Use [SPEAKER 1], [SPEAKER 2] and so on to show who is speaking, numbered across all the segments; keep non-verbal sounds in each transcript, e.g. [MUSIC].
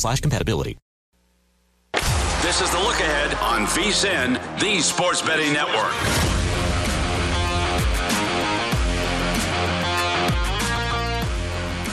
[SPEAKER 1] slash compatibility.
[SPEAKER 2] This is the look ahead on VSIN, the Sports Betting Network.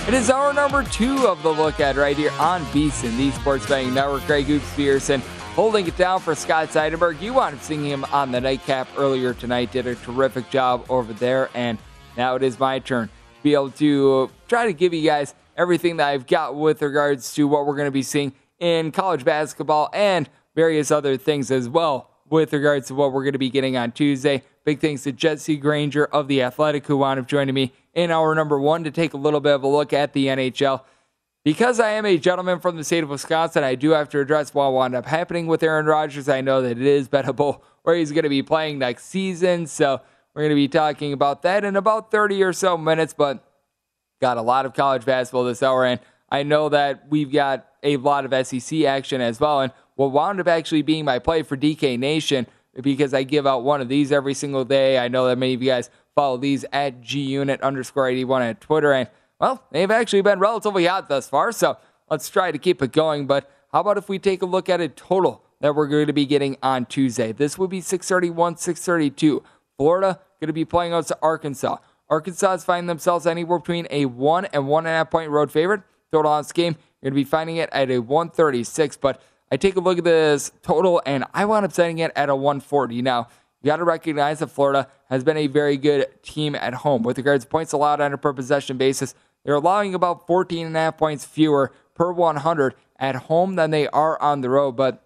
[SPEAKER 3] It is our number two of the look ahead right here on VSIN, the Sports Betting Network. Greg Hoops Peterson holding it down for Scott Seidenberg. You wanted to seeing him on the nightcap earlier tonight. Did a terrific job over there. And now it is my turn to be able to try to give you guys everything that I've got with regards to what we're going to be seeing in college basketball and various other things as well with regards to what we're going to be getting on Tuesday. Big thanks to Jesse Granger of The Athletic, who wound up joining me in hour number one to take a little bit of a look at the NHL. Because I am a gentleman from the state of Wisconsin, I do have to address what wound up happening with Aaron Rodgers. I know that it is bettable [LAUGHS] where he's going to be playing next season. So we're going to be talking about that in about 30 or so minutes, but got a lot of college basketball this hour. And I know that we've got a lot of SEC action as well. And what wound up actually being my play for DK Nation, because I give out one of these every single day. I know that many of you guys follow these at GUnit underscore 81 at Twitter. And, well, they've actually been relatively hot thus far. So let's try to keep it going. But how about if we take a look at a total that we're going to be getting on Tuesday? This would be 631, 632. Florida going to be playing out to Arkansas. Arkansas is finding themselves anywhere between a one and one and a half point road favorite. Total on this game, you're going to be finding it at a 136. But I take a look at this total and I wound up setting it at a 140. Now, you got to recognize that Florida has been a very good team at home with regards to points allowed on a per possession basis. They're allowing about 14 and a half points fewer per 100 at home than they are on the road. But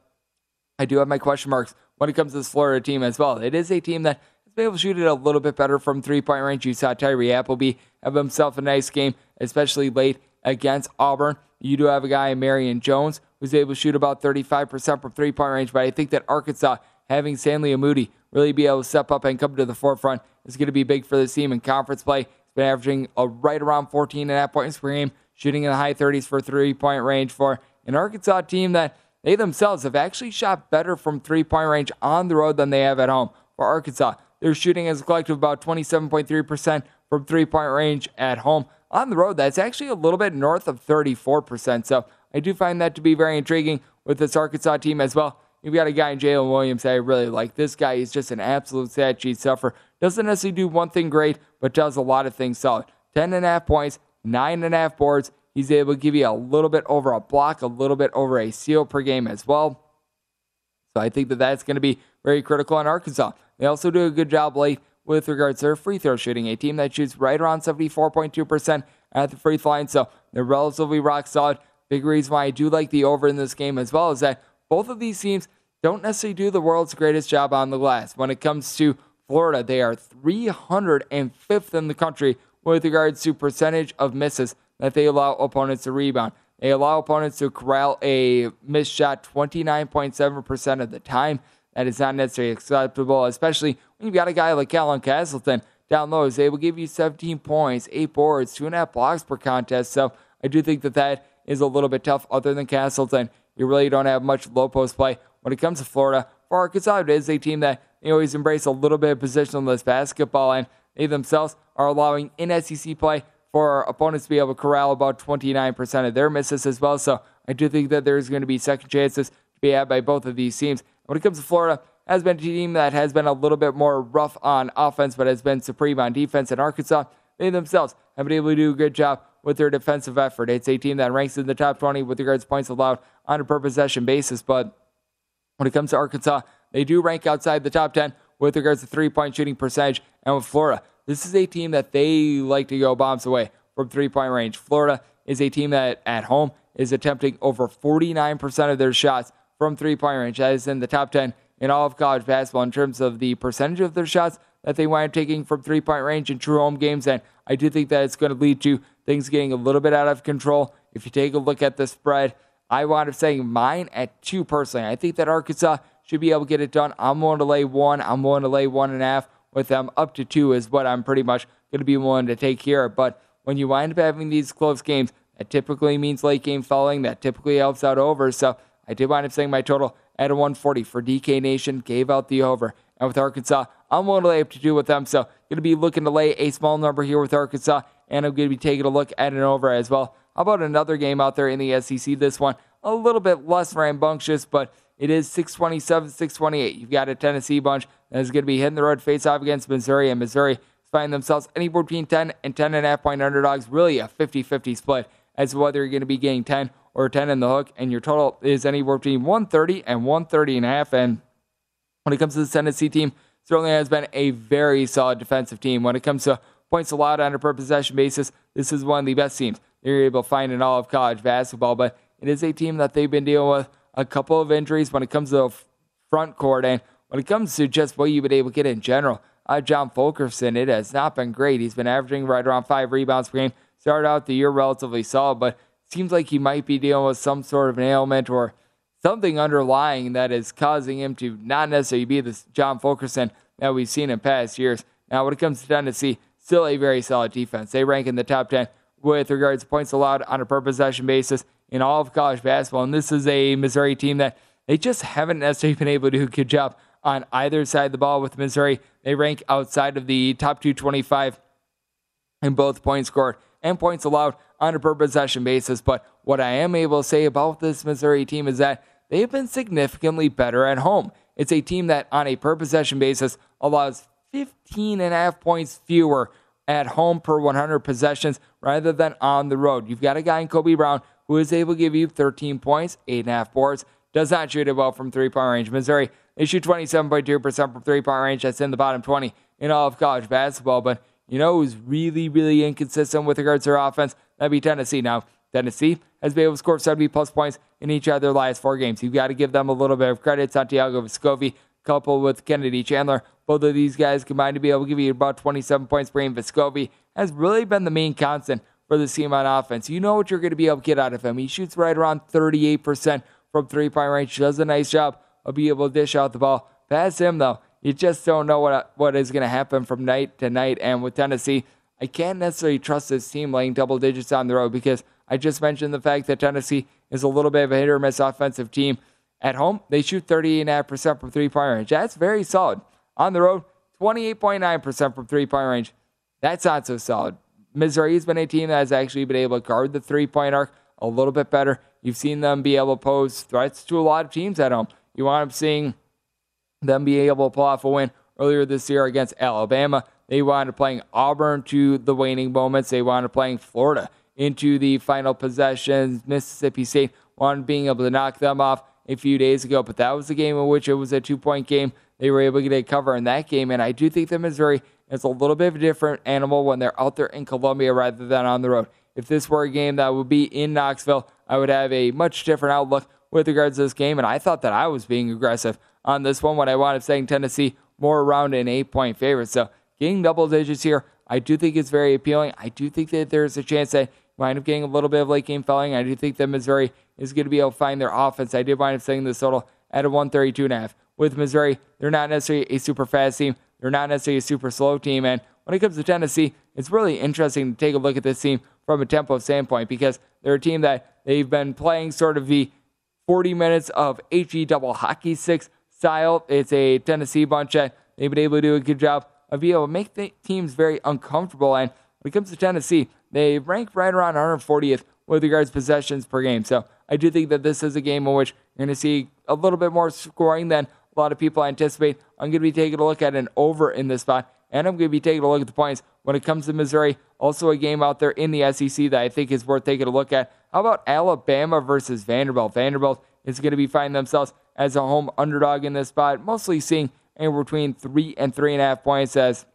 [SPEAKER 3] I do have my question marks when it comes to this Florida team as well. It is a team that has been able to shoot it a little bit better from three point range. You saw Tyree Appleby have himself a nice game, especially late against Auburn. You do have a guy, Myreon Jones, who's able to shoot about 35% from three point range. But I think that Arkansas, having Stanley Umude really be able to step up and come to the forefront, is going to be big for this team in conference play. He's been averaging a right around 14 and a half points per game, shooting in the high 30s for three point range for an Arkansas team that they themselves have actually shot better from three point range on the road than they have at home. For Arkansas, they're shooting as a collective about 27.3% from three point range at home on the road, that's actually a little bit north of 34%. So I do find that to be very intriguing with this Arkansas team as well. You've got a guy in Jaylin Williams I really like. This guy is just an absolute stat sheet sufferer. Doesn't necessarily do one thing great, but does a lot of things solid. 10 and a half points, nine and a half boards. He's able to give you a little bit over a block, a little bit over a seal per game as well. So I think that that's going to be very critical in Arkansas. They also do a good job late with regards to their free throw shooting, a team that shoots right around 74.2% at the free throw line. So they're relatively rock solid. Big reason why I do like the over in this game as well is that both of these teams don't necessarily do the world's greatest job on the glass. When it comes to Florida, they are 305th in the country with regards to percentage of misses that they allow opponents to rebound. They allow opponents to corral a missed shot 29.7% of the time. That is not necessarily acceptable, especially when you've got a guy like Colin Castleton down low is able to give you 17 points, eight boards, two and a half blocks per contest. So I do think that that is a little bit tough. Other than Castleton, you really don't have much low post play when it comes to Florida. For Arkansas, it is a team that they always embrace a little bit of positionless basketball, and they themselves are allowing in SEC play for opponents to be able to corral about 29% of their misses as well. So I do think that there's going to be second chances to be had by both of these teams. When it comes to Florida, has been a team that has been a little bit more rough on offense, but has been supreme on defense. And Arkansas, they themselves have been able to do a good job with their defensive effort. It's a team that ranks in the top 20 with regards to points allowed on a per possession basis. But when it comes to Arkansas, they do rank outside the top 10 with regards to three point shooting percentage. And with Florida, this is a team that they like to go bombs away from three point range. Florida is a team that at home is attempting over 49% of their shots from three point range. That is in the top 10 in all of college basketball in terms of the percentage of their shots that they wind up taking from three point range in true home games. And I do think that it's going to lead to things getting a little bit out of control. If you take a look at the spread, I wound up saying mine at two personally. I think that Arkansas should be able to get it done. I'm willing to lay one. I'm willing to lay one and a half with them. Up to two is what I'm pretty much going to be willing to take here. But when you wind up having these close games, that typically means late game falling. That typically helps out over. So I did wind up saying my total at a 140 for DK Nation. Gave out the over. And with Arkansas, I'm willing to lay up to two with them. So going to be looking to lay a small number here with Arkansas. And I'm going to be taking a look at an over as well. How about another game out there in the SEC? This one a little bit less rambunctious, but it is 627, 628. You've got a Tennessee bunch that is going to be hitting the road face off against Missouri, and Missouri find themselves anywhere between 10 and 10 and a half point underdogs. Really a 50 50 split as to whether you're going to be getting 10 or 10 in the hook, and your total is anywhere between 130 and 130 and a half. And when it comes to the Tennessee team, certainly has been a very solid defensive team. When it comes to points allowed on a per possession basis, this is one of the best teams you're able to find in all of college basketball. But it is a team that they've been dealing with a couple of injuries when it comes to the front court and when it comes to just what you've been able to get in general. Uh, John Fulkerson, it has not been great. He's been averaging right around five rebounds per game. Started out the year relatively solid, but seems like he might be dealing with some sort of an ailment or something underlying that is causing him to not necessarily be the John Fulkerson that we've seen in past years. Now, when it comes to Tennessee, still a very solid defense. They rank in the top 10 with regards to points allowed on a per possession basis in all of college basketball. And this is a Missouri team that they just haven't necessarily [LAUGHS] been able to do a good job on either side of the ball with Missouri. They rank outside of the top 225 in both points scored and points allowed on a per possession basis. But what I am able to say about this Missouri team is that they've been significantly better at home. It's a team that, on a per possession basis, allows 15 and a half points fewer at home per 100 possessions rather than on the road. You've got a guy in Kobe Brown who is able to give you 13 points, 8.5 boards, does not shoot it well from three point range. Missouri, they shoot 27.2% from three point range. That's in the bottom 20 in all of college basketball. But you know who's really, really inconsistent with regards to their offense? That'd be Tennessee. Now, Tennessee has been able to score 70 plus points in each of their last four games. You've got to give them a little bit of credit. Santiago Vescovi, coupled with Kennedy Chandler, both of these guys combined to be able to give you about 27 points per game. Vescovi has really been the main constant for the team on offense. You know what you're going to be able to get out of him. He shoots right around 38% from three point range. Does a nice job of being able to dish out the ball. Past him, though, you just don't know what what is going to happen from night to night. And with Tennessee, I can't necessarily trust this team laying double digits on the road because I just mentioned the fact that Tennessee is a little bit of a hit or miss offensive team. At home, they shoot 38.5% from three point range. That's very solid. On the road, 28.9% from three point range. That's not so solid. Missouri has been a team that has actually been able to guard the three point arc a little bit better. You've seen them be able to pose threats to a lot of teams at home. You wind up seeing them be able to pull off a win earlier this year against Alabama. They wound up playing Auburn to the waning moments. They wound up playing Florida into the final possessions. Mississippi State wound up being able to knock them off a few days ago, but that was a game in which it was a two point game. They were able to get a cover in that game, and I do think that Missouri is a little bit of a different animal when they're out there in Columbia rather than on the road. If this were a game that would be in Knoxville, I would have a much different outlook with regards to this game, and I thought that I was being aggressive on this one when I wound up saying Tennessee more around an eight point favorite. So getting double digits here, I do think it's very appealing. I do think that there's a chance that wind up getting a little bit of late game felling. I do think that Missouri is going to be able to find their offense. I did wind up saying this total at a 132 and a half. With Missouri, they're not necessarily a super fast team. They're not necessarily a super slow team. And when it comes to Tennessee, it's really interesting to take a look at this team from a tempo standpoint because they're a team that they've been playing sort of the 40 minutes of HE double hockey six style. It's a Tennessee bunch that they've been able to do a good job being able to make the teams very uncomfortable. And when it comes to Tennessee, they rank right around 140th with regards to possessions per game. So I do think that this is a game in which you're going to see a little bit more scoring than a lot of people anticipate. I'm going to be taking a look at an over in this spot and I'm going to be taking a look at the points when it comes to Missouri. Also, a game out there in the SEC that I think is worth taking a look at. How about Alabama versus Vanderbilt? Vanderbilt is going to be finding themselves as a home underdog in this spot, mostly seeing anywhere between three and three and a half points as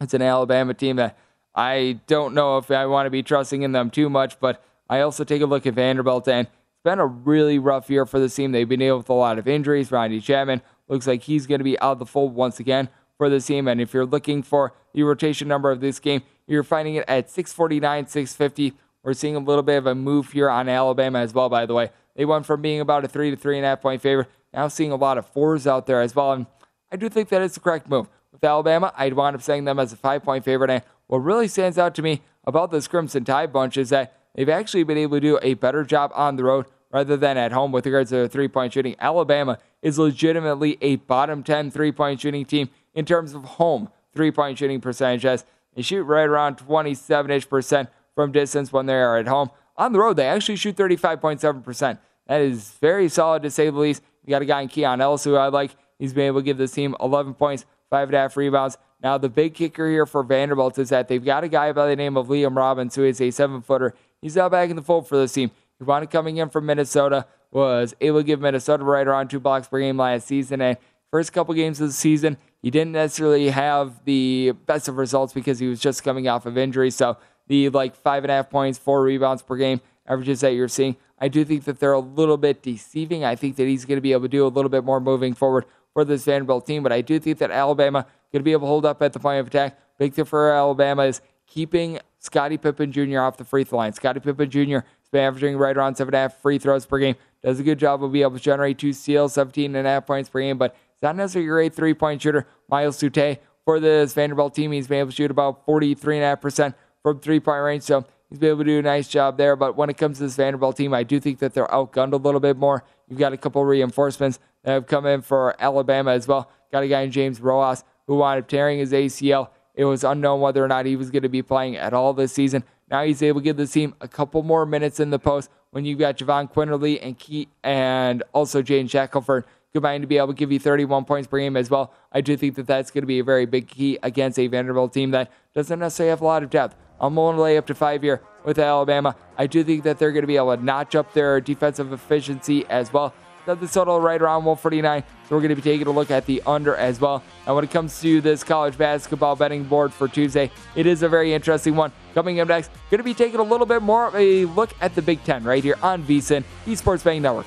[SPEAKER 3] it's an Alabama team that I don't know if I want to be trusting in them too much, but I also take a look at Vanderbilt and it's been a really rough year for the team. They've been dealing with a lot of injuries. Rodney Chatman looks like he's going to be out of the fold once again for the team. And if you're looking for the rotation number of this game, you're finding it at 649, 650. We're seeing a little bit of a move here on Alabama as well, by the way. They went from being about a three to three and a half point favorite, now seeing a lot of fours out there as well. And I do think that is the correct move. With Alabama, I'd wind up saying them as a five point favorite. And what really stands out to me about this Crimson Tide bunch is that they've actually been able to do a better job on the road rather than at home with regards to their three point shooting. Alabama is legitimately a bottom 10 three point shooting team in terms of home three point shooting percentages. They shoot right around 27 ish percent from distance when they are at home. On the road, they actually shoot 35.7%. That is very solid to say the least. You got a guy in Keon Ellis who I like. He's been able to give this team 11 points, five and a half rebounds. Now, the big kicker here for Vanderbilt is that they've got a guy by the name of Liam Robbins, who is a seven footer. He's now back in the fold for this team. He wanted coming in from Minnesota, was able to give Minnesota right around two blocks per game last season. And first couple games of the season, he didn't necessarily have the best of results because he was just coming off of injury. So the like five and a half points, four rebounds per game averages that you're seeing, I do think that they're a little bit deceiving. I think that he's going to be able to do a little bit more moving forward for this Vanderbilt team, but I do think that Alabama going to be able to hold up at the point of attack. Big thing for Alabama is keeping Scottie Pippen Jr. off the free throw line. Scottie Pippen Jr. has been averaging right around seven and a half free throws per game. Does a good job of being able to generate two steals, 17 and a half points per game, but it's not necessarily a great three point shooter. Myles Stute for this Vanderbilt team, he's been able to shoot about 43.5% from three point range. So he's been able to do a nice job there. But when it comes to this Vanderbilt team, I do think that they're outgunned a little bit more. You've got a couple reinforcements that have come in for Alabama as well. Got a guy in James Rojas who wound up tearing his ACL. It was unknown whether or not he was going to be playing at all this season. Now he's able to give the team a couple more minutes in the post when you've got Jahvon Quinerly and Key and also Jaden Shackelford combined to be able to give you 31 points per game as well. I do think that that's going to be a very big key against a Vanderbilt team that doesn't necessarily have a lot of depth. I'm willing to lay up to five here with Alabama. I do think that they're going to be able to notch up their defensive efficiency as well. The total right around 149. So we're going to be taking a look at the under as well. And when it comes to this college basketball betting board for Tuesday, it is a very interesting one. Coming up next, going to be taking a little bit more of a look at the Big Ten right here on VSIN, Esports Betting Network.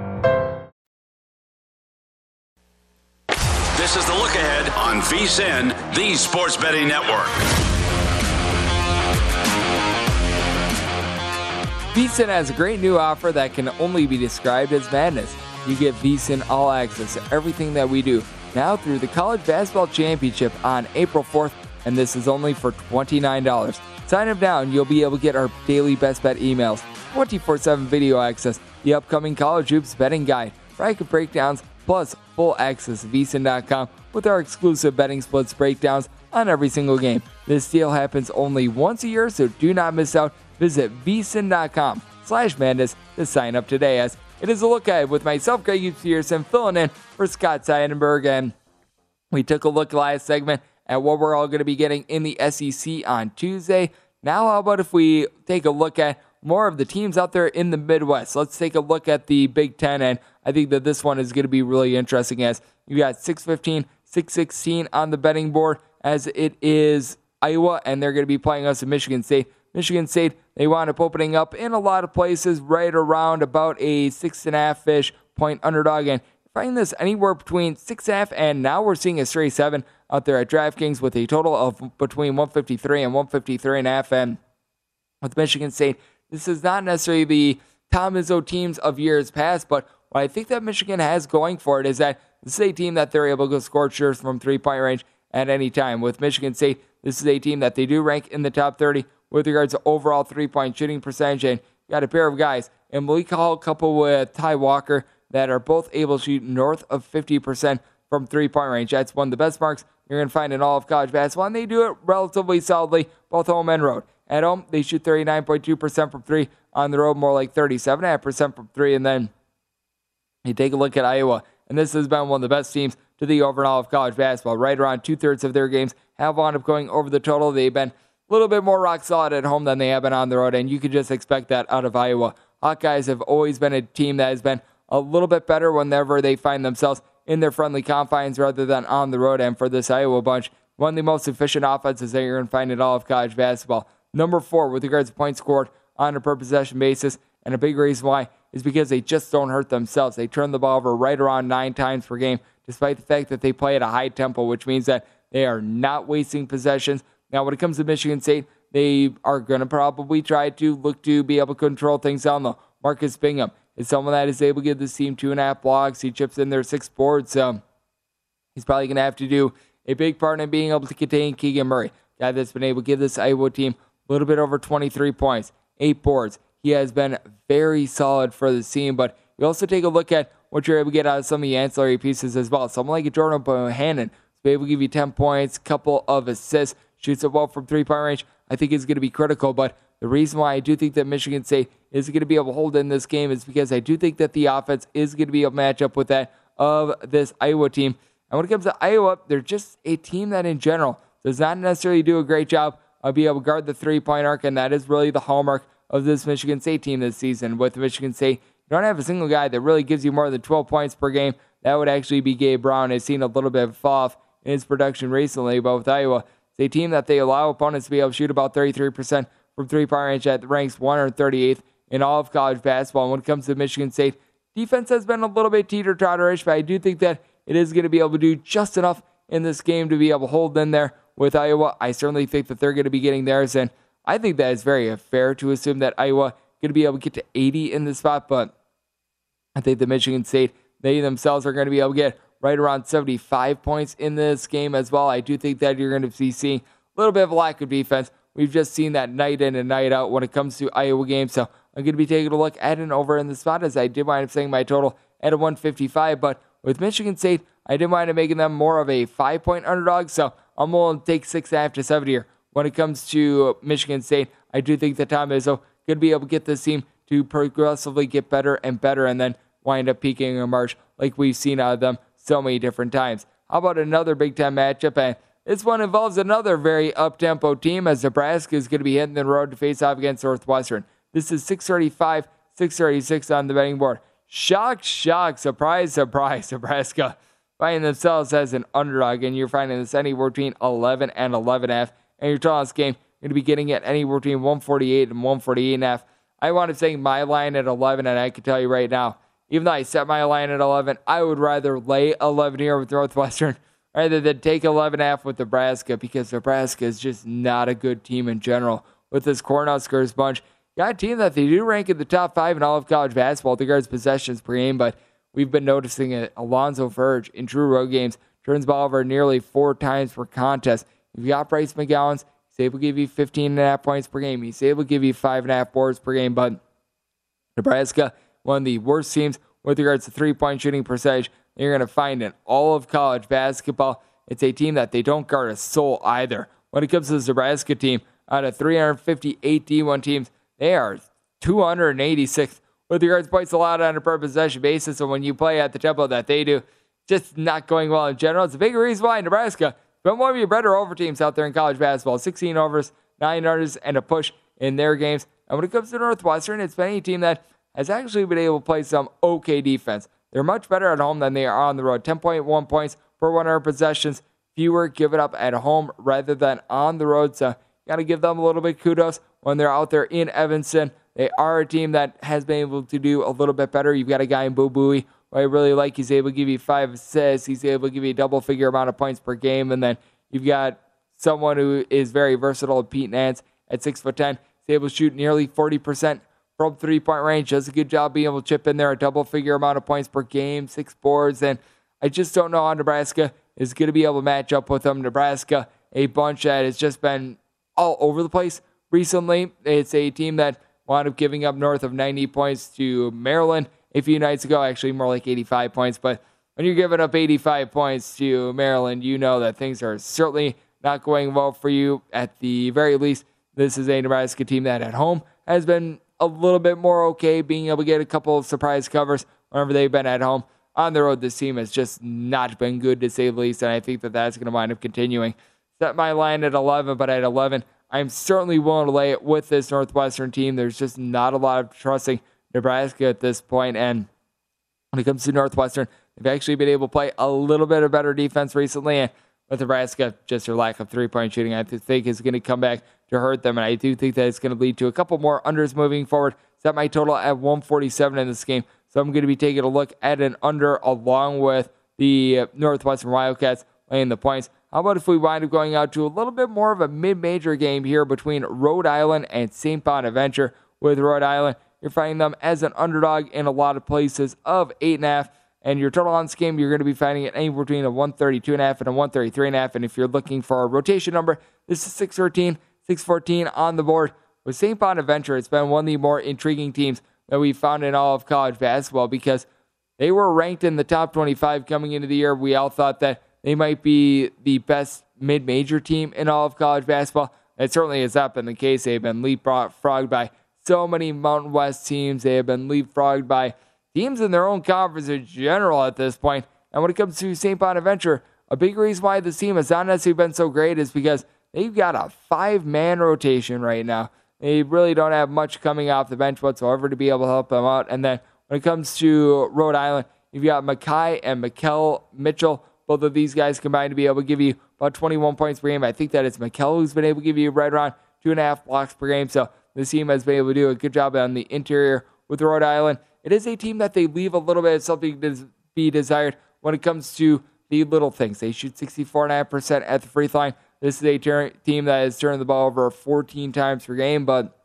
[SPEAKER 2] This is the look ahead on VSIN, the Sports Betting Network.
[SPEAKER 3] VSIN has a great new offer that can only be described as madness. You get VSIN all access to everything that we do now through the College Basketball Championship on April 4th, and this is only for $29. Sign up now and you'll be able to get our daily best bet emails, 24 7 video access, the upcoming College Hoops betting guide, bracket breakdowns, plus full access VSIN.com with our exclusive betting splits breakdowns on every single game. This deal happens only once a year, so do not miss out. Visit VSIN.com slash madness to sign up today as it is a look ahead with myself, Greg Peterson, filling in for Scott Seidenberg. And we took a look last segment at what we're all going to be getting in the SEC on Tuesday. Now, how about if we take a look at more of the teams out there in the Midwest? Let's take a look at the Big Ten, and I think that this one is going to be really interesting as you got 615, 616 on the betting board, as it is Iowa, and they're going to be playing us in Michigan State. Michigan State, they wound up opening up in a lot of places right around about a six and a half fish point underdog. And find this anywhere between six and a half and now we're seeing a straight seven out there at DraftKings with a total of between 153 and 153 and a half. And with Michigan State, this is not necessarily the Tom Izzo teams of years past, but what I think that Michigan has going for it is that this is a team that they're able to score shoots from three point range at any time. With Michigan State, this is a team that they do rank in the top 30 with regards to overall three point shooting percentage. And got a pair of guys in Malik Hall coupled with Ty Walker that are both able to shoot north of 50% from three point range. That's one of the best marks you're going to find in all of college basketball, and they do it relatively solidly, both home and road. At home, they shoot 39.2% from three. On the road, more like 37.5% from three. And then you take a look at Iowa, and this has been one of the best teams to the overall of college basketball. Right around two thirds of their games have wound up going over the total. They've been a little bit more rock solid at home than they have been on the road, and you could just expect that out of Iowa. Hawkeyes have always been a team that has been a little bit better whenever they find themselves in their friendly confines rather than on the road. And for this Iowa bunch, one of the most efficient offenses that you're going to find in all of college basketball. Number four with regards to points scored on a per possession basis. And a big reason why is because they just don't hurt themselves. They turn the ball over right around nine times per game, despite the fact that they play at a high tempo, which means that they are not wasting possessions. Now, when it comes to Michigan State, they are going to probably try to look to be able to control things down low. Marcus Bingham is someone that is able to give this team two and a half blocks. He chips in their six boards. So he's probably going to have to do a big part in being able to contain Keegan Murray, guy that's been able to give this Iowa team a little bit over 23 points, eight boards. He has been very solid for the team, but you also take a look at what you're able to get out of some of the ancillary pieces as well. Someone like Jordan Bohannon is able to give you 10 points, couple of assists, shoots it well from three point range. I think is going to be critical, but the reason why I do think that Michigan State is going to be able to hold in this game is because I do think that the offense is going to be a matchup with that of this Iowa team. And when it comes to Iowa, they're just a team that in general does not necessarily do a great job of being able to guard the three point arc, and that is really the hallmark of this Michigan State team this season. With Michigan State, you don't have a single guy that really gives you more than 12 points per game. That would actually be Gabe Brown. Has seen a little bit of fall off in his production recently, but with Iowa, it's a team that they allow opponents to be able to shoot about 33% from three point range at ranks 138th in all of college basketball. And when it comes to Michigan State, defense has been a little bit teeter totterish, but I do think that it is going to be able to do just enough in this game to be able to hold in there with Iowa. I certainly think that they're going to be getting theirs, and I think that is very fair to assume that Iowa going to be able to get to 80 in this spot, but I think the Michigan State, they themselves are going to be able to get right around 75 points in this game as well. I do think that you're going to be seeing a little bit of a lack of defense We've just seen that night in and night out when it comes to Iowa games. So I'm going to be taking a look at an over in the spot as I did wind up saying my total at a 155. But with Michigan State, I did wind up making them more of a five point underdog. So I'm willing to take six and a half to seven here. When it comes to Michigan State, I do think that Tom Izzo to be able to get this team to progressively get better and better and then wind up peaking in March like we've seen out of them so many different times. How about another Big Ten matchup? And this one involves another very up tempo team as Nebraska is going to be hitting the road to face off against Northwestern. This is 635, 636 on the betting board. Shock, shock, surprise, surprise, [LAUGHS] Nebraska finding themselves as an underdog, and you're finding this anywhere between 11 and 11 half. And your tallest game, you're going to be getting it anywhere between 148 and 148 and a half. I want to say my line at 11, and I can tell you right now, even though I set my line at 11, I would rather lay 11 here with Northwestern [LAUGHS] rather than take 11 and a half with Nebraska because Nebraska is just not a good team in general. With this Cornhuskers bunch, got a team that they do rank in the top five in all of college basketball regards possessions per game, but we've been noticing it. Alonzo Verge in true road games turns ball over nearly four times per contest. You've got Bryce McGowens, he's able to give you 15 and a half points per game. He's able to give you five and a half boards per game, but Nebraska, one of the worst teams with regards to three point shooting percentage you're going to find in all of college basketball. It's a team that they don't guard a soul either. When it comes to the Nebraska team, out of 358 D1 teams, they are 286 with regards to points allowed on a per possession basis. And when you play at the tempo that they do, just not going well in general. It's a big reason why Nebraska been one of your better over teams out there in college basketball. 16 overs nine yards and a push in their games. And when it comes to Northwestern, it's been a team that has actually been able to play some okay defense. They're much better at home than they are on the road. 10.1 points per 100 possessions, fewer give it up at home rather than on the road. So, got to give them a little bit kudos when they're out there in Evanston. They are a team that has been able to do a little bit better. You've got a guy in Boo who I really like. He's able to give you five assists. He's able to give you a double figure amount of points per game. And then you've got someone who is very versatile, Pete Nance, at six foot ten. He's able to shoot nearly 40% from three point range. Does a good job being able to chip in there a double figure amount of points per game, six boards. And I just don't know how Nebraska is going to be able to match up with them. Nebraska, a bunch that has just been all over the place recently. It's a team that wound up giving up north of 90 points to Maryland a few nights ago, actually more like 85 points. But when you're giving up 85 points to Maryland, you know that things are certainly not going well for you. At the very least, this is a Nebraska team that at home has been a little bit more okay, being able to get a couple of surprise covers whenever they've been at home. On the road, this team has just not been good to say the least, and I think that that's going to wind up continuing. Set my line at 11, but at 11, I'm certainly willing to lay it with this Northwestern team. There's just not a lot of trusting Nebraska at this point, and when it comes to Northwestern, they've actually been able to play a little bit of better defense recently. And with Nebraska, just their lack of three point shooting, I think is going to come back to hurt them. And I do think that it's going to lead to a couple more unders moving forward. Set my total at 147 in this game. So I'm going to be taking a look at an under along with the Northwestern Wildcats laying the points. How about if we wind up going out to a little bit more of a mid major game here between Rhode Island and St. Bonaventure? With Rhode Island, you're finding them as an underdog in a lot of places of 8.5. And your total on this game, you're going to be finding it anywhere between a 132 and a half And a 133 and a half. And if you're looking for a rotation number, this is 613, 614 on the board. With St. Bonaventure, it's been one of the more intriguing teams that we've found in all of college basketball because they were ranked in the top 25 coming into the year. We all thought that they might be the best mid major team in all of college basketball. It certainly has not been the case. They've been leapfrogged by so many Mountain West teams. They have been leapfrogged by teams in their own conference in general at this point. And when it comes to St. Bonaventure, a big reason why this team has not necessarily been so great is because they've got a five man rotation right now. They really don't have much coming off the bench whatsoever to be able to help them out. And then when it comes to Rhode Island, you've got Makhi and Makhel Mitchell. Both of these guys combined to be able to give you about 21 points per game. I think that it's Makhel who's been able to give you right around two and a half blocks per game. So this team has been able to do a good job on the interior with Rhode Island. It is a team that they leave a little bit of something to be desired when it comes to the little things. They shoot 64.5% at the free throw line. This is a ter- team that has turned the ball over 14 times per game, but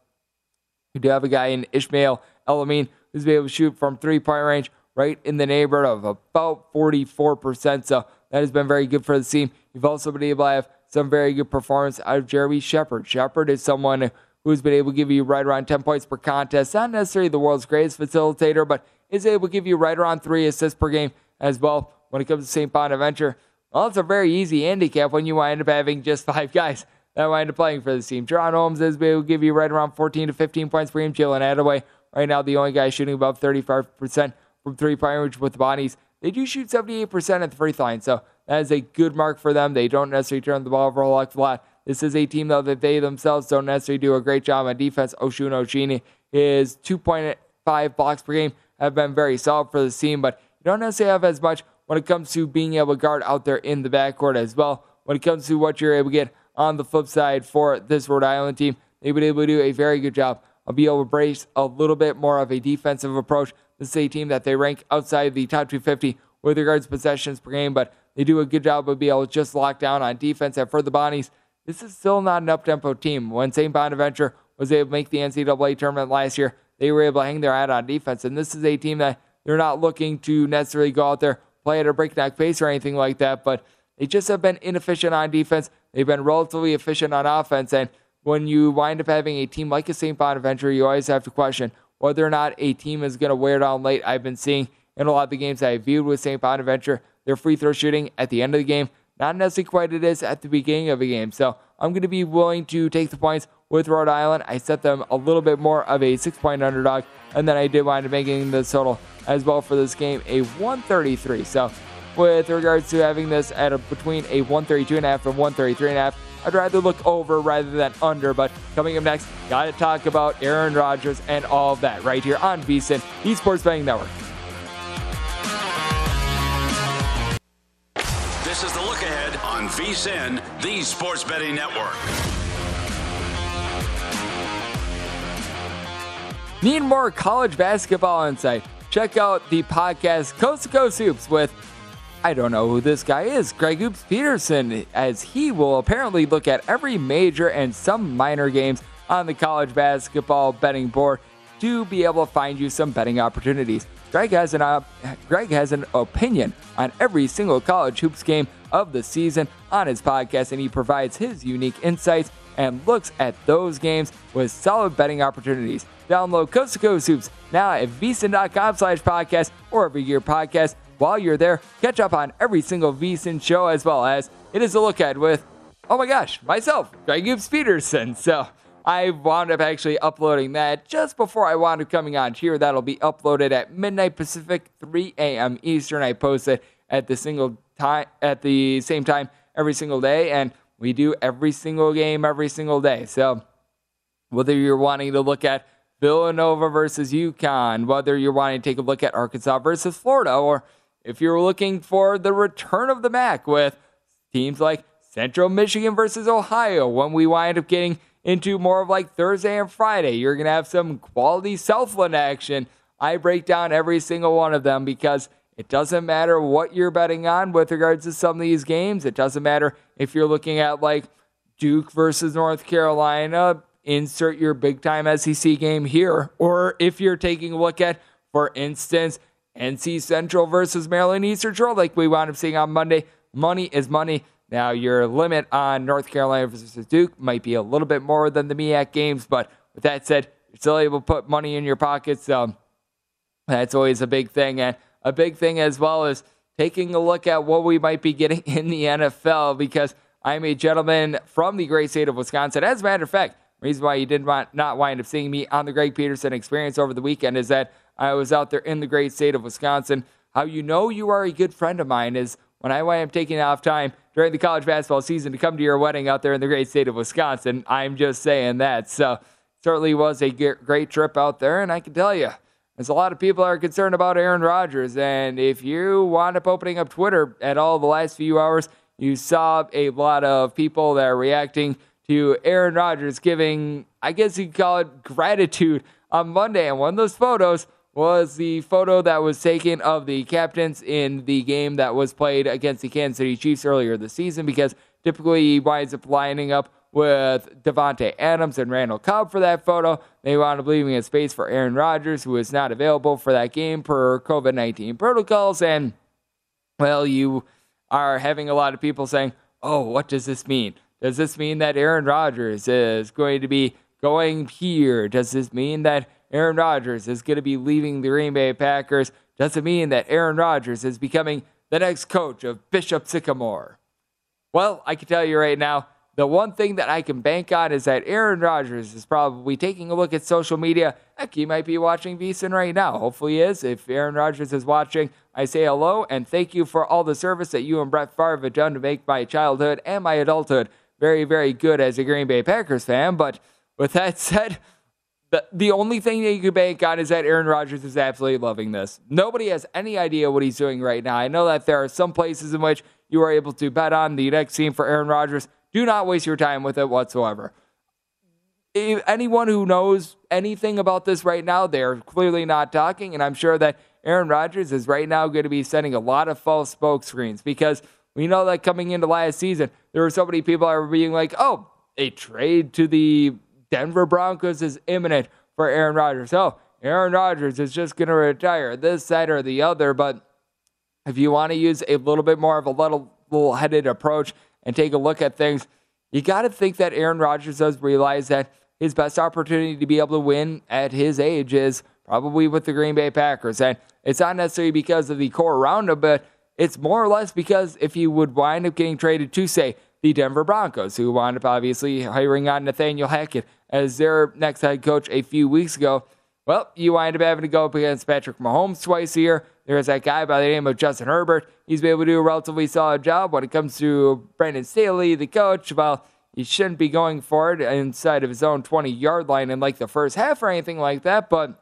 [SPEAKER 3] you do have a guy in Ishmael El-Amin who's been able to shoot from three point range right in the neighborhood of about 44%. So that has been very good for the team. You've also been able to have some very good performance out of Jeremy Sheppard. Sheppard is someone who's been able to give you right around 10 points per contest. Not necessarily the world's greatest facilitator, but is able to give you right around three assists per game as well when it comes to St. Bonaventure. Well, it's a very easy handicap when you wind up having just five guys that wind up playing for the team. Jaren Holmes is able to give you right around 14 to 15 points per game. Jalen Adaway, right now, the only guy shooting above 35% from three point range with the Bonnies. They do shoot 78% at the free throw line, so that is a good mark for them. They don't necessarily turn the ball over a lot. This is a team, though, that they themselves don't necessarily do a great job on defense. Osun Osunniyi, his 2.5 blocks per game have been very solid for the team, but you don't necessarily have as much when it comes to being able to guard out there in the backcourt as well. When it comes to what you're able to get on the flip side for this Rhode Island team, they've been able to do a very good job of being able to brace a little bit more of a defensive approach. This is a team that they rank outside the top 250 with regards to possessions per game, but they do a good job of being able to just lock down on defense. And for the Bonnies, this is still not an up-tempo team. When St. Bonaventure was able to make the NCAA tournament last year, they were able to hang their hat on defense. And this is a team that they're not looking to necessarily go out there, play at a breakneck pace or anything like that, but they just have been inefficient on defense. They've been relatively efficient on offense. And when you wind up having a team like a St. Bonaventure, you always have to question whether or not a team is going to wear down late. I've been seeing in a lot of the games I viewed with St. Bonaventure, their free throw shooting at the end of the game not necessarily quite it is at the beginning of a game. So I'm going to be willing to take the points with Rhode Island. I set them a little bit more of a six point underdog, and then I did wind up making the total as well for this game a 133. So with regards to having this at a, between a 132 and a half and 133 and a half, I'd rather look over rather than under. But coming up next, got to talk about Aaron Rodgers and all of that right here on VSIN, Esports Betting Network.
[SPEAKER 2] This is the look ahead on VSIN, the Sports Betting Network.
[SPEAKER 3] Need more college basketball insight? Check out the podcast Coast to Coast Hoops with I don't know who this guy is, Greg Hoops Peterson, as he will apparently look at every major and some minor games on the college basketball betting board to be able to find you some betting opportunities. Greg has an op- Greg has an opinion on every single college hoops game of the season on his podcast, and he provides his unique insights and looks at those games with solid betting opportunities. Download Coast to Coast Hoops now at vsin.com slash podcast or every year podcast. While you're there, catch up on every single VSIN show as well as it is a look at with, oh my gosh, myself, Greg Hoops Peterson. So I wound up actually uploading that just before I wound up coming on here. That'll be uploaded at midnight Pacific, 3 a.m. Eastern. I post it at the single time at the same time every single day, and we do every single game every single day. So whether you're wanting to look at Villanova versus UConn, whether you're wanting to take a look at Arkansas versus Florida, or if you're looking for the return of the MAC with teams like Central Michigan versus Ohio, when we wind up getting into more of like Thursday and Friday, you're going to have some quality Southland action. I break down every single one of them because it doesn't matter what you're betting on with regards to some of these games. It doesn't matter if you're looking at like Duke versus North Carolina, insert your big time SEC game here. Or if you're taking a look at, for instance, NC Central versus Maryland Eastern Shore, like we wound up seeing on Monday. Money is money. Now, your limit on North Carolina versus Duke might be a little bit more than the MEAC games, but with that said, you're still able to put money in your pockets. So that's always a big thing. And a big thing as well is taking a look at what we might be getting [LAUGHS] in the NFL because I'm a gentleman from the great state of Wisconsin. As a matter of fact, reason why you did not wind up seeing me on the Greg Peterson experience over the weekend is that I was out there in the great state of Wisconsin. How you know you are a good friend of mine is when I wind up taking off time during the college basketball season to come to your wedding out there in the great state of Wisconsin. I'm just saying that. So, certainly was a great trip out there, and I can tell you, there's a lot of people are concerned about Aaron Rodgers. And if you wound up opening up Twitter at all the last few hours, you saw a lot of people that are reacting to Aaron Rodgers giving, I guess you could call it gratitude on Monday. And one of those photos was the photo that was taken of the captains in the game that was played against the Kansas City Chiefs earlier this season because typically he winds up lining up with Davante Adams and Randall Cobb for that photo. They wound up leaving a space for Aaron Rodgers, who is not available for that game per COVID 19 protocols. And, well, you are having a lot of people saying, oh, what does this mean? Does this mean that Aaron Rodgers is going to be going here? Does this mean that Aaron Rodgers is going to be leaving the Green Bay Packers, doesn't mean that Aaron Rodgers is becoming the next coach of Bishop Sycamore. Well, I can tell you right now, the one thing that I can bank on is that Aaron Rodgers is probably taking a look at social media. Heck, he might be watching VSIN right now. Hopefully, he is. If Aaron Rodgers is watching, I say hello and thank you for all the service that you and Brett Favre have done to make my childhood and my adulthood very, very good as a Green Bay Packers fan. But with that [LAUGHS] said, the, the only thing that you can bank on is that Aaron Rodgers is absolutely loving this. Nobody has any idea what he's doing right now. I know that there are some places in which you are able to bet on the next team for Aaron Rodgers. Do not waste your time with it whatsoever. If anyone who knows anything about this right now, they're clearly not talking, and I'm sure that Aaron Rodgers is right now going to be sending a lot of false smoke screens because we know that coming into last season, there were so many people that were being like, oh, a trade to the Denver Broncos is imminent for Aaron Rodgers. Oh, Aaron Rodgers is just going to retire this side or the other. But if you want to use a little bit more of a little, headed approach and take a look at things, you got to think that Aaron Rodgers does realize that his best opportunity to be able to win at his age is probably with the Green Bay Packers. And it's not necessarily because of the core around him, but it's more or less because if he would wind up getting traded to, say, the Denver Broncos, who wound up obviously hiring on Nathaniel Hackett as their next head coach a few weeks ago. Well, you wind up having to go up against Patrick Mahomes twice a year. There's that guy by the name of Justin Herbert. He's been able to do a relatively solid job when it comes to Brandon Staley, the coach. Well, he shouldn't be going for it inside of his own 20 yard line in like the first half or anything like that, but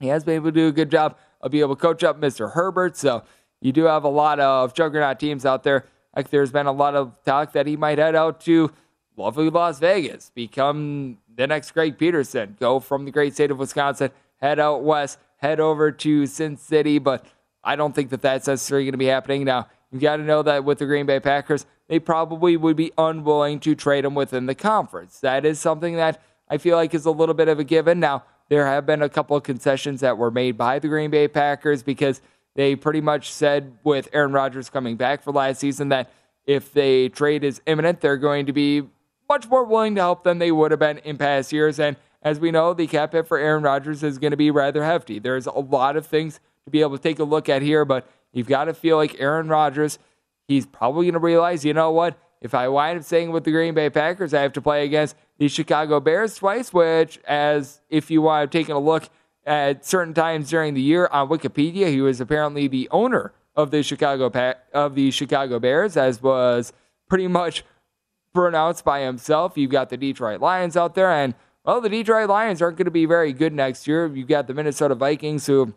[SPEAKER 3] he has been able to do a good job of being able to coach up Mr. Herbert. So you do have a lot of juggernaut teams out there. Like there's been a lot of talk that he might head out to lovely Las Vegas, become the next Greg Peterson, go from the great state of Wisconsin, head out west, head over to Sin City. But I don't think that that's necessarily going to be happening. Now, you've got to know that with the Green Bay Packers, they probably would be unwilling to trade him within the conference. That is something that I feel like is a little bit of a given. Now, there have been a couple of concessions that were made by the Green Bay Packers because they pretty much said with Aaron Rodgers coming back for last season that if the trade is imminent, they're going to be much more willing to help than they would have been in past years. And as we know, the cap hit for Aaron Rodgers is going to be rather hefty. There's a lot of things to be able to take a look at here, but you've got to feel like Aaron Rodgers, he's probably going to realize, you know what? If I wind up staying with the Green Bay Packers, I have to play against the Chicago Bears twice, which, as if you want to take a look at certain times during the year on Wikipedia, he was apparently the owner of the Chicago pa- of the Chicago Bears, as was pretty much pronounced by himself. You've got the Detroit Lions out there, and well, the Detroit Lions aren't going to be very good next year. You've got the Minnesota Vikings who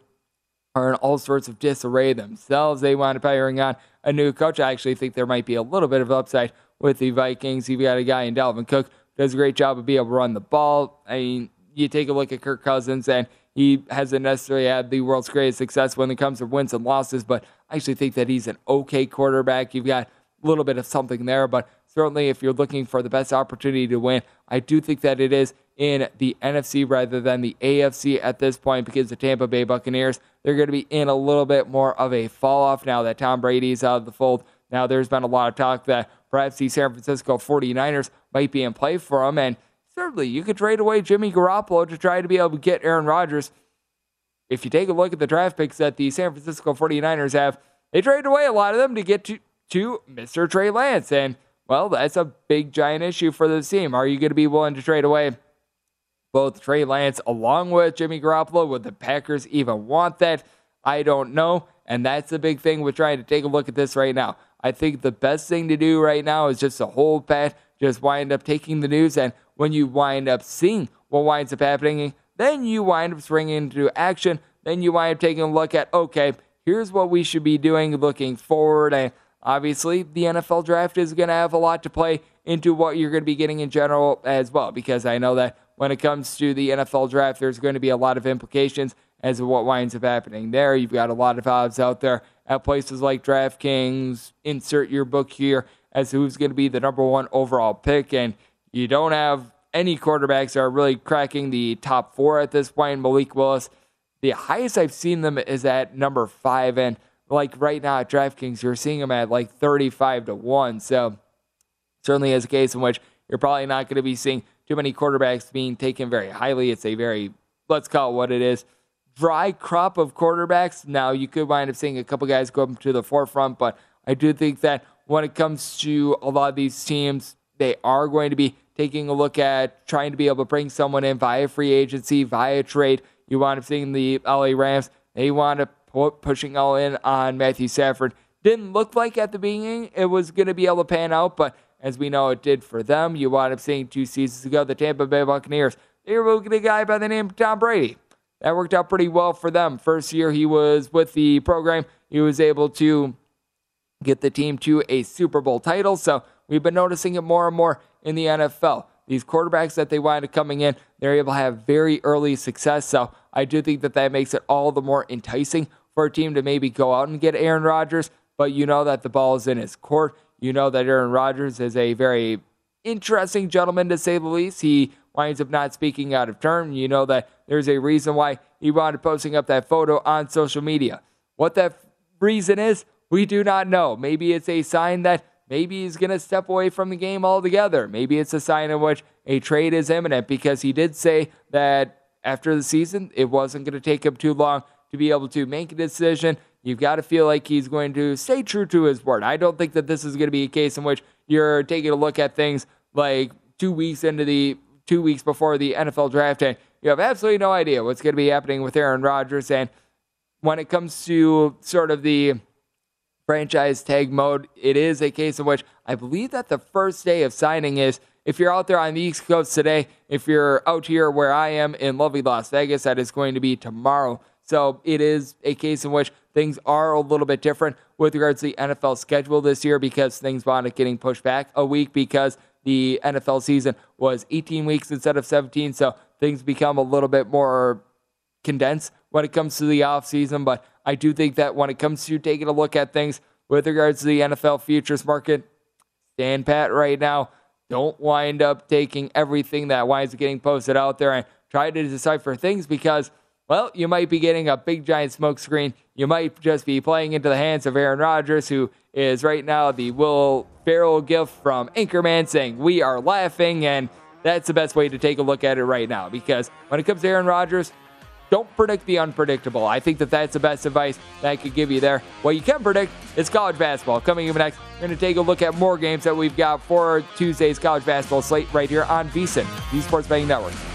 [SPEAKER 3] are in all sorts of disarray themselves. They wound up hiring on a new coach. I actually think there might be a little bit of upside with the Vikings. You've got a guy in Dalvin Cook does a great job of being able to run the ball. I mean, you take a look at Kirk Cousins, and he hasn't necessarily had the world's greatest success when it comes to wins and losses, but I actually think that he's an okay quarterback. You've got a little bit of something there, but certainly if you're looking for the best opportunity to win, I do think that it is in the NFC rather than the AFC at this point because the Tampa Bay Buccaneers, they're going to be in a little bit more of a fall off now that Tom Brady is out of the fold. Now, there's been a lot of talk that perhaps the San Francisco 49ers might be in play for him. And certainly, you could trade away Jimmy Garoppolo to try to be able to get Aaron Rodgers. If you take a look at the draft picks that the San Francisco 49ers have, they traded away a lot of them to get to, to Mr. Trey Lance. And, well, that's a big, giant issue for the team. Are you going to be willing to trade away both Trey Lance along with Jimmy Garoppolo. Would the Packers even want that? I don't know. And that's the big thing with trying to take a look at this right now. I think the best thing to do right now is just to hold pat, just wind up taking the news. And when you wind up seeing what winds up happening, then you wind up springing into action. Then you wind up taking a look at, okay, here's what we should be doing looking forward. And obviously, the NFL draft is going to have a lot to play into what you're going to be getting in general as well, because I know that when it comes to the NFL draft, there's going to be a lot of implications as to what winds up happening there. You've got a lot of odds out there at places like DraftKings. Insert your book here as to who's going to be the number one overall pick. And you don't have any quarterbacks that are really cracking the top four at this point. Malik Willis, the highest I've seen them is at number five. And like right now at DraftKings, you're seeing them at like 35 to 1. So certainly is a case in which you're probably not going to be seeing too many quarterbacks being taken very highly. It's a very, let's call it what it is, dry crop of quarterbacks. Now, you could wind up seeing a couple guys go up to the forefront, but I do think that when it comes to a lot of these teams, they are going to be taking a look at trying to be able to bring someone in via free agency, via trade. You wind up seeing the LA Rams, they wind up pushing all in on Matthew Stafford. Didn't look like at the beginning it was going to be able to pan out, but as we know it did for them. You wound up seeing two seasons ago the Tampa Bay Buccaneers. They were looking at a guy by the name of Tom Brady. That worked out pretty well for them. First year he was with the program, he was able to get the team to a Super Bowl title. So we've been noticing it more and more in the NFL. These quarterbacks that they wind up coming in, they're able to have very early success. So I do think that that makes it all the more enticing for a team to maybe go out and get Aaron Rodgers. But you know that the ball is in his court. You know that Aaron Rodgers is a very interesting gentleman, to say the least. He winds up not speaking out of turn. You know that there's a reason why he wound up posting up that photo on social media. What that reason is, we do not know. Maybe it's a sign that maybe he's going to step away from the game altogether. Maybe it's a sign in which a trade is imminent because he did say that after the season, it wasn't going to take him too long to be able to make a decision. You've got to feel like he's going to stay true to his word. I don't think that this is going to be a case in which you're taking a look at things like two weeks into the two weeks before the NFL draft and you have absolutely no idea what's going to be happening with Aaron Rodgers. And when it comes to sort of the franchise tag mode. It is a case in which I believe that the first day of signing is if you're out there on the East Coast today, if you're out here where I am in lovely Las Vegas, that is going to be tomorrow. So it is a case in which things are a little bit different with regards to the NFL schedule this year because things wound up getting pushed back a week because the NFL season was 18 weeks instead of 17. So things become a little bit more condensed when it comes to the offseason. But I do think that when it comes to taking a look at things with regards to the NFL futures market, stand pat right now. Don't wind up taking everything that winds up getting posted out there and try to decipher things because – well, you might be getting a big giant smoke screen. You might just be playing into the hands of Aaron Rodgers, who is right now the Will Ferrell gift from Anchorman saying, We are laughing. And that's the best way to take a look at it right now because when it comes to Aaron Rodgers, don't predict the unpredictable. I think that that's the best advice that I could give you there. What you can predict is college basketball. Coming up next, we're going to take a look at more games that we've got for Tuesday's college basketball slate right here on VSIN, the Sports Betting Network.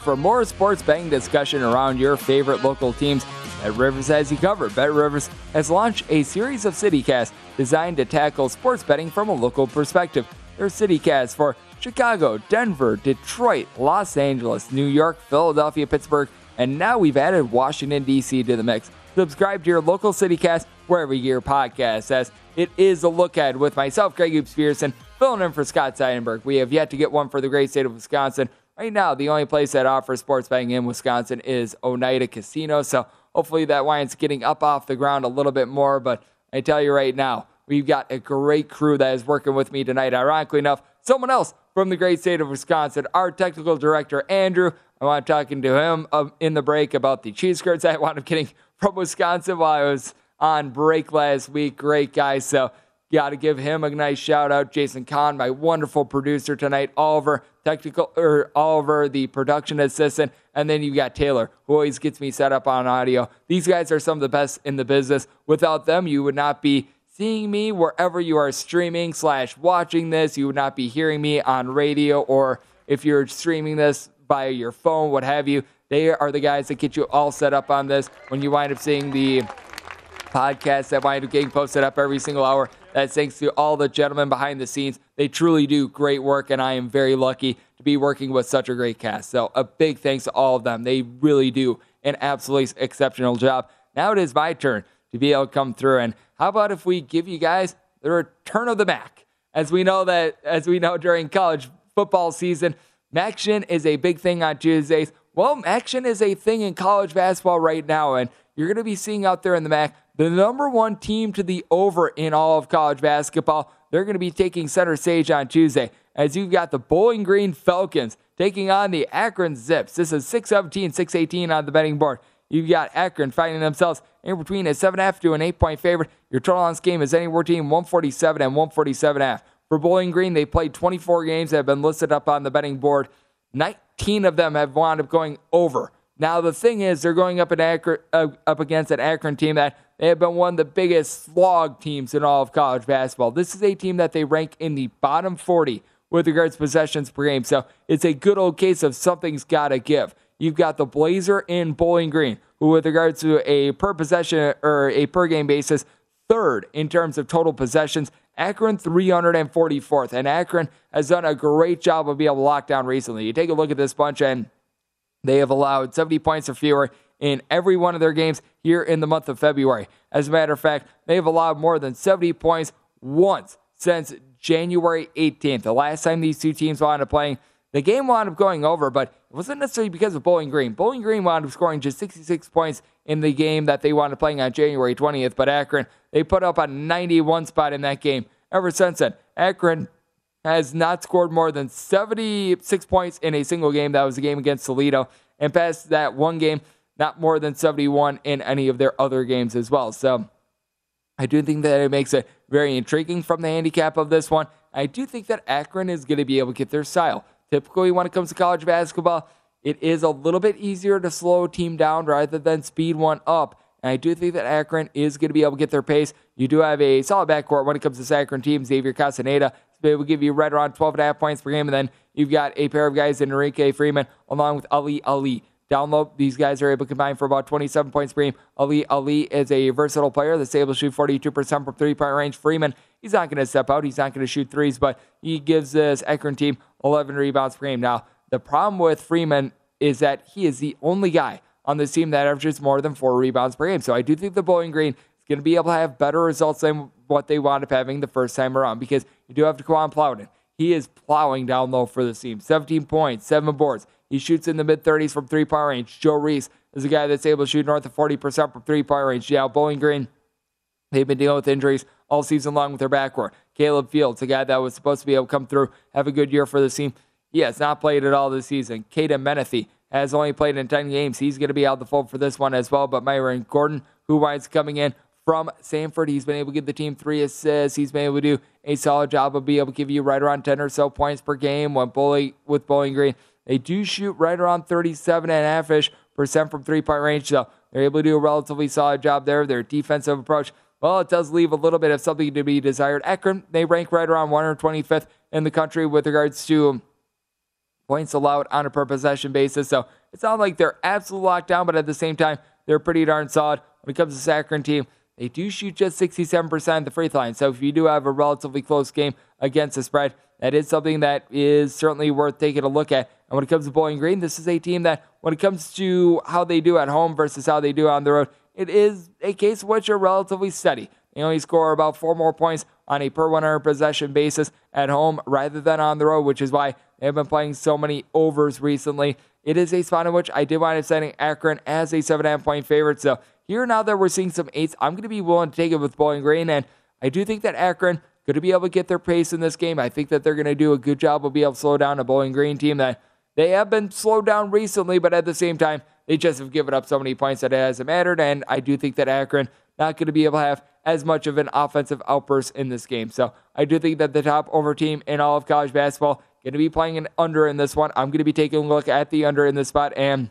[SPEAKER 3] for more sports betting discussion around your favorite local teams, Bet Rivers has you covered. Bet Rivers has launched a series of CityCasts designed to tackle sports betting from a local perspective. There are CityCasts for Chicago, Denver, Detroit, Los Angeles, New York, Philadelphia, Pittsburgh, and now we've added Washington, D.C. to the mix. Subscribe to your local CityCast wherever your podcast, as it is a look ahead with myself, Greg Hoops Peterson, filling in for Scott Seidenberg. We have yet to get one for the great state of Wisconsin. Right now, the only place that offers sports betting in Wisconsin is Oneida Casino. So hopefully that wine's getting up off the ground a little bit more. But I tell you right now, we've got a great crew that is working with me tonight. Ironically enough, someone else from the great state of Wisconsin, our technical director, Andrew. I want to talking to him um, in the break about the cheese curds I wound up getting [LAUGHS] from Wisconsin while I was on break last week. Great guy. So Got to give him a nice shout out. Jason Kahn, my wonderful producer tonight. Oliver, technical, or Oliver, the production assistant. And then you've got Taylor, who always gets me set up on audio. These guys are some of the best in the business. Without them, you would not be seeing me wherever you are streaming slash watching this. You would not be hearing me on radio or if you're streaming this by your phone, what have you. They are the guys that get you all set up on this. When you wind up seeing the podcast that wind up getting posted up every single hour, that's thanks to all the gentlemen behind the scenes. They truly do great work, and I am very lucky to be working with such a great cast. So, a big thanks to all of them. They really do an absolutely exceptional job. Now it is my turn to be able to come through. And how about if we give you guys the return of the Mac? As we know that, as we know during college football season, Maction is a big thing on Tuesdays. Well, Maction is a thing in college basketball right now, and you're going to be seeing out there in the MAC the number one team to the over in all of college basketball. They're going to be taking center stage on Tuesday as you've got the Bowling Green Falcons taking on the Akron Zips. This is 617, 618 on the betting board. You've got Akron finding themselves in between a 7.5 to an 8 point favorite. Your total on this game is anywhere between 147 and 147.5. For Bowling Green, they played 24 games that have been listed up on the betting board. 19 of them have wound up going over. Now, the thing is, they're going up, Akron, uh, up against an Akron team that they have been one of the biggest slog teams in all of college basketball. This is a team that they rank in the bottom 40 with regards to possessions per game. So it's a good old case of something's got to give. You've got the Blazer in Bowling Green, who, with regards to a per possession or a per game basis, third in terms of total possessions Akron 344th. And Akron has done a great job of being able to lock down recently. You take a look at this bunch, and they have allowed 70 points or fewer in every one of their games here in the month of February. As a matter of fact, they've allowed more than 70 points once since January 18th. The last time these two teams wound up playing, the game wound up going over, but it wasn't necessarily because of Bowling Green. Bowling Green wound up scoring just 66 points in the game that they wound up playing on January 20th, but Akron, they put up a 91 spot in that game. Ever since then, Akron has not scored more than 76 points in a single game. That was the game against Toledo. And past that one game, not more than 71 in any of their other games as well. So I do think that it makes it very intriguing from the handicap of this one. I do think that Akron is going to be able to get their style. Typically, when it comes to college basketball, it is a little bit easier to slow a team down rather than speed one up. And I do think that Akron is going to be able to get their pace. You do have a solid backcourt when it comes to Akron team. Xavier Castaneda will able to give you right around 12 and a half points per game. And then you've got a pair of guys in Enrique Freeman along with Ali Ali. Down low, these guys are able to combine for about 27 points per game. Ali Ali is a versatile player that's able to shoot 42% from three point range. Freeman, he's not going to step out. He's not going to shoot threes, but he gives this Akron team 11 rebounds per game. Now, the problem with Freeman is that he is the only guy on this team that averages more than four rebounds per game. So I do think the Bowling Green is going to be able to have better results than what they wound up having the first time around because you do have on Plowden. He is plowing down low for the team. 17 points, seven boards. He shoots in the mid 30s from three point range. Joe Reese is a guy that's able to shoot north of 40% from three point range. Yeah, Bowling Green, they've been dealing with injuries all season long with their backcourt. Caleb Fields, a guy that was supposed to be able to come through, have a good year for the team. He has not played at all this season. Kaden Metheny, has only played in 10 games. He's going to be out the fold for this one as well. But Myron Gordon, who winds coming in from Samford, he's been able to give the team three assists. He's been able to do a solid job of being able to give you right around 10 or so points per game when Bully, with Bowling Green. They do shoot right around 37 and a half ish percent from three point range. So they're able to do a relatively solid job there. Their defensive approach, well, it does leave a little bit of something to be desired. Akron, they rank right around 125th in the country with regards to points allowed on a per possession basis. So it's not like they're absolutely locked down, but at the same time, they're pretty darn solid. When it comes to the Akron team, they do shoot just 67% of the free line. So if you do have a relatively close game against the spread, that is something that is certainly worth taking a look at. And when it comes to Bowling Green, this is a team that, when it comes to how they do at home versus how they do on the road, it is a case which are relatively steady. They only score about four more points on a per 100 possession basis at home rather than on the road, which is why they've been playing so many overs recently. It is a spot in which I did wind up setting Akron as a 7.5 point favorite. So here now that we're seeing some eights, I'm going to be willing to take it with Bowling Green. And I do think that Akron going to be able to get their pace in this game. I think that they're going to do a good job of being able to slow down a Bowling Green team that they have been slowed down recently, but at the same time, they just have given up so many points that it hasn't mattered. And I do think that Akron not going to be able to have as much of an offensive outburst in this game. So I do think that the top over team in all of college basketball going to be playing an under in this one. I'm going to be taking a look at the under in this spot, and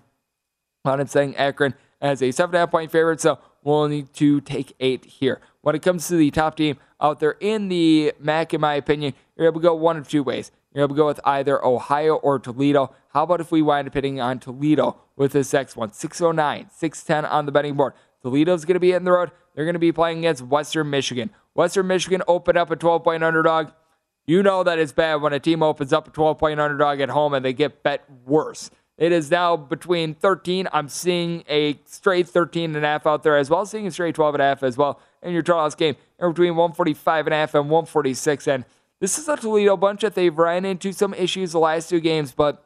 [SPEAKER 3] I'm saying Akron as a seven and a half point favorite. So we'll need to take eight here. When it comes to the top team out there in the MAC, in my opinion, you're able to go one of two ways. You're able to go with either Ohio or Toledo. How about if we wind up hitting on Toledo with this next one? 609, 610 on the betting board. Toledo's going to be in the road. They're going to be playing against Western Michigan. Western Michigan opened up a 12 point underdog. You know that it's bad when a team opens up a 12 point underdog at home and they get bet worse. It is now between 13. I'm seeing a straight 13 and a half out there as well, seeing a straight 12 and a half as well in your draws game. And between 145 and a half and 146. And this is a Toledo bunch that they've ran into some issues the last two games, but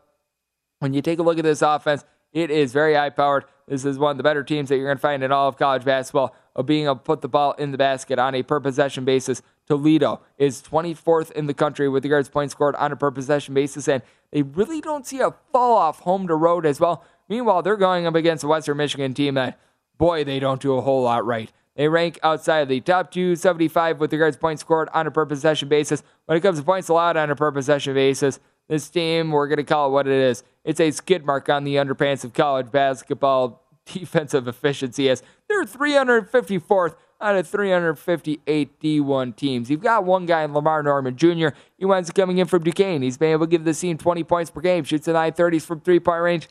[SPEAKER 3] when you take a look at this offense, it is very high powered. This is one of the better teams that you're going to find in all of college basketball of being able to put the ball in the basket on a per possession basis. Toledo is 24th in the country with regards points scored on a per possession basis, and they really don't see a fall off home to road as well. Meanwhile, they're going up against a Western Michigan team that, boy, they don't do a whole lot right. They rank outside of the top 275 with regards points scored on a per possession basis. When it comes to points allowed on a per possession basis, this team, we're going to call it what it is. It's a skid mark on the underpants of college basketball [LAUGHS] defensive efficiency as they're 354th out of 358 D1 teams. You've got one guy in Lamar Norman Jr. He winds up coming in from Duquesne. He's been able to give the team 20 points per game, shoots in high 30s from three point range.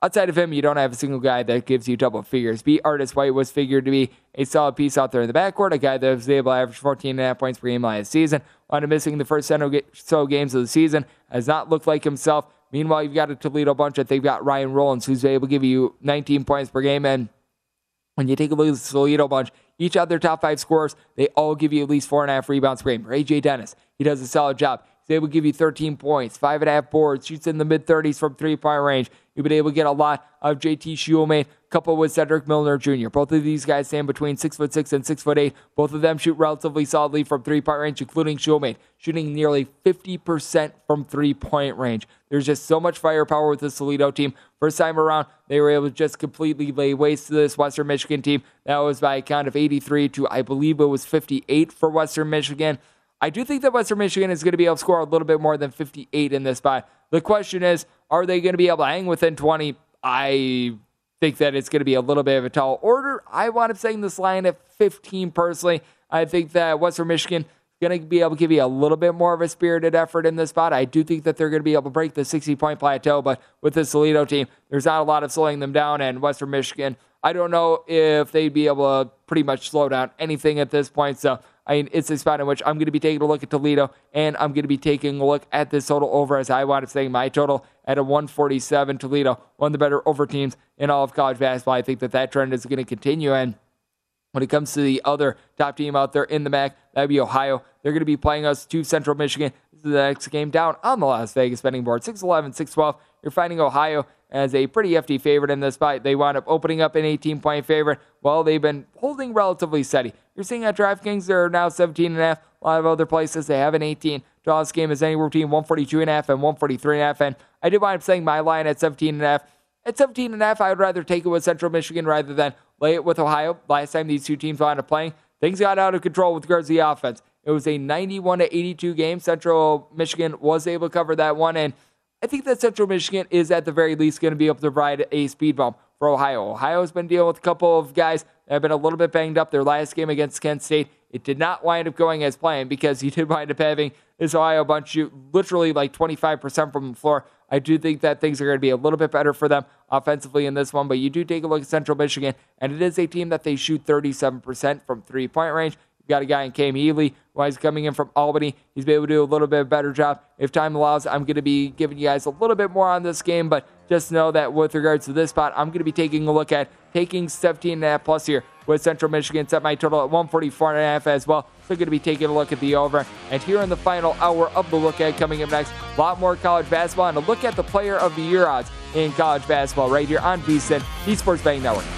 [SPEAKER 3] Outside of him, you don't have a single guy that gives you double figures. B. Artis White was figured to be a solid piece out there in the backcourt, a guy that was able to average 14.5 points per game last season. Wound up missing the first so games of the season, has not looked like himself. Meanwhile, you've got a Toledo bunch that they've got Ryan Rollins, who's able to give you 19 points per game. And when you take a look at the Toledo bunch, each of their top five scorers, they all give you at least four and a half rebounds per game. RayJ Dennis, he does a solid job. He's able to give you 13 points, five and a half boards, shoots in the mid 30s from three point range. You've been able to get a lot of JT Shumate, coupled with Setric Millner Jr. Both of these guys stand between six foot six and six foot eight. Both of them shoot relatively solidly from three point range, including Shumate, shooting nearly 50% from three point range. There's just so much firepower with the Toledo team. First time around, they were able to just completely lay waste to this Western Michigan team. That was by a count of 83 to, I believe it was 58 for Western Michigan. I do think that Western Michigan is going to be able to score a little bit more than 58 in this spot. The question is, are they going to be able to hang within 20? I think that it's going to be a little bit of a tall order. I wound up saying this line at 15 personally. I think that Western Michigan is going to be able to give you a little bit more of a spirited effort in this spot. I do think that they're going to be able to break the 60 point plateau, but with this Toledo team, there's not a lot of slowing them down. And Western Michigan, I don't know if they'd be able to pretty much slow down anything at this point. So I mean, it's a spot in which I'm going to be taking a look at Toledo and I'm going to be taking a look at this total over as I wound up saying my total at a 147. Toledo, one of the better over teams in all of college basketball. I think that that trend is going to continue. And when it comes to the other top team out there in the MAC, that would be Ohio. They're going to be playing us to Central Michigan. This is the next game down on the Las Vegas betting board. 6'11, 6'12. You're finding Ohio as a pretty hefty favorite in this fight. They wound up opening up an 18 point favorite. Well, they've been holding relatively steady. You're seeing at DraftKings, they're now 17 and a half. A lot of other places, they have an 18. Draw this game is anywhere between 142 and a half and 143 and a half. And I do wind up saying my line at 17 and a half. At 17 and a half, I would rather take it with Central Michigan rather than lay it with Ohio. Last time these two teams wound up playing, things got out of control with regards to the offense. It was a 91 to 82 game. Central Michigan was able to cover that one, and I think that Central Michigan is at the very least going to be able to provide a speed bump for Ohio. Ohio has been dealing with a couple of guys that have been a little bit banged up. Their last game against Kent State, it did not wind up going as planned because he [LAUGHS] did wind up having this Ohio bunch shoot literally like 25% from the floor. I do think that things are going to be a little bit better for them offensively in this one, but you do take a look at Central Michigan, and it is a team that they shoot 37% from three point range got a guy in Cam Healy he's coming in from Albany. He's been able to do a little bit better job. If time allows, I'm going to be giving you guys a little bit more on this game, but just know that with regards to this spot, I'm going to be taking a look at taking 17 and a half plus here with Central Michigan. Set my total at 144 and a half as well. So going to be taking a look at the over. And here in the final hour of the look at coming up next, a lot more college basketball and a look at the player of the year odds in college basketball right here on VSIN, the Sports Betting Network.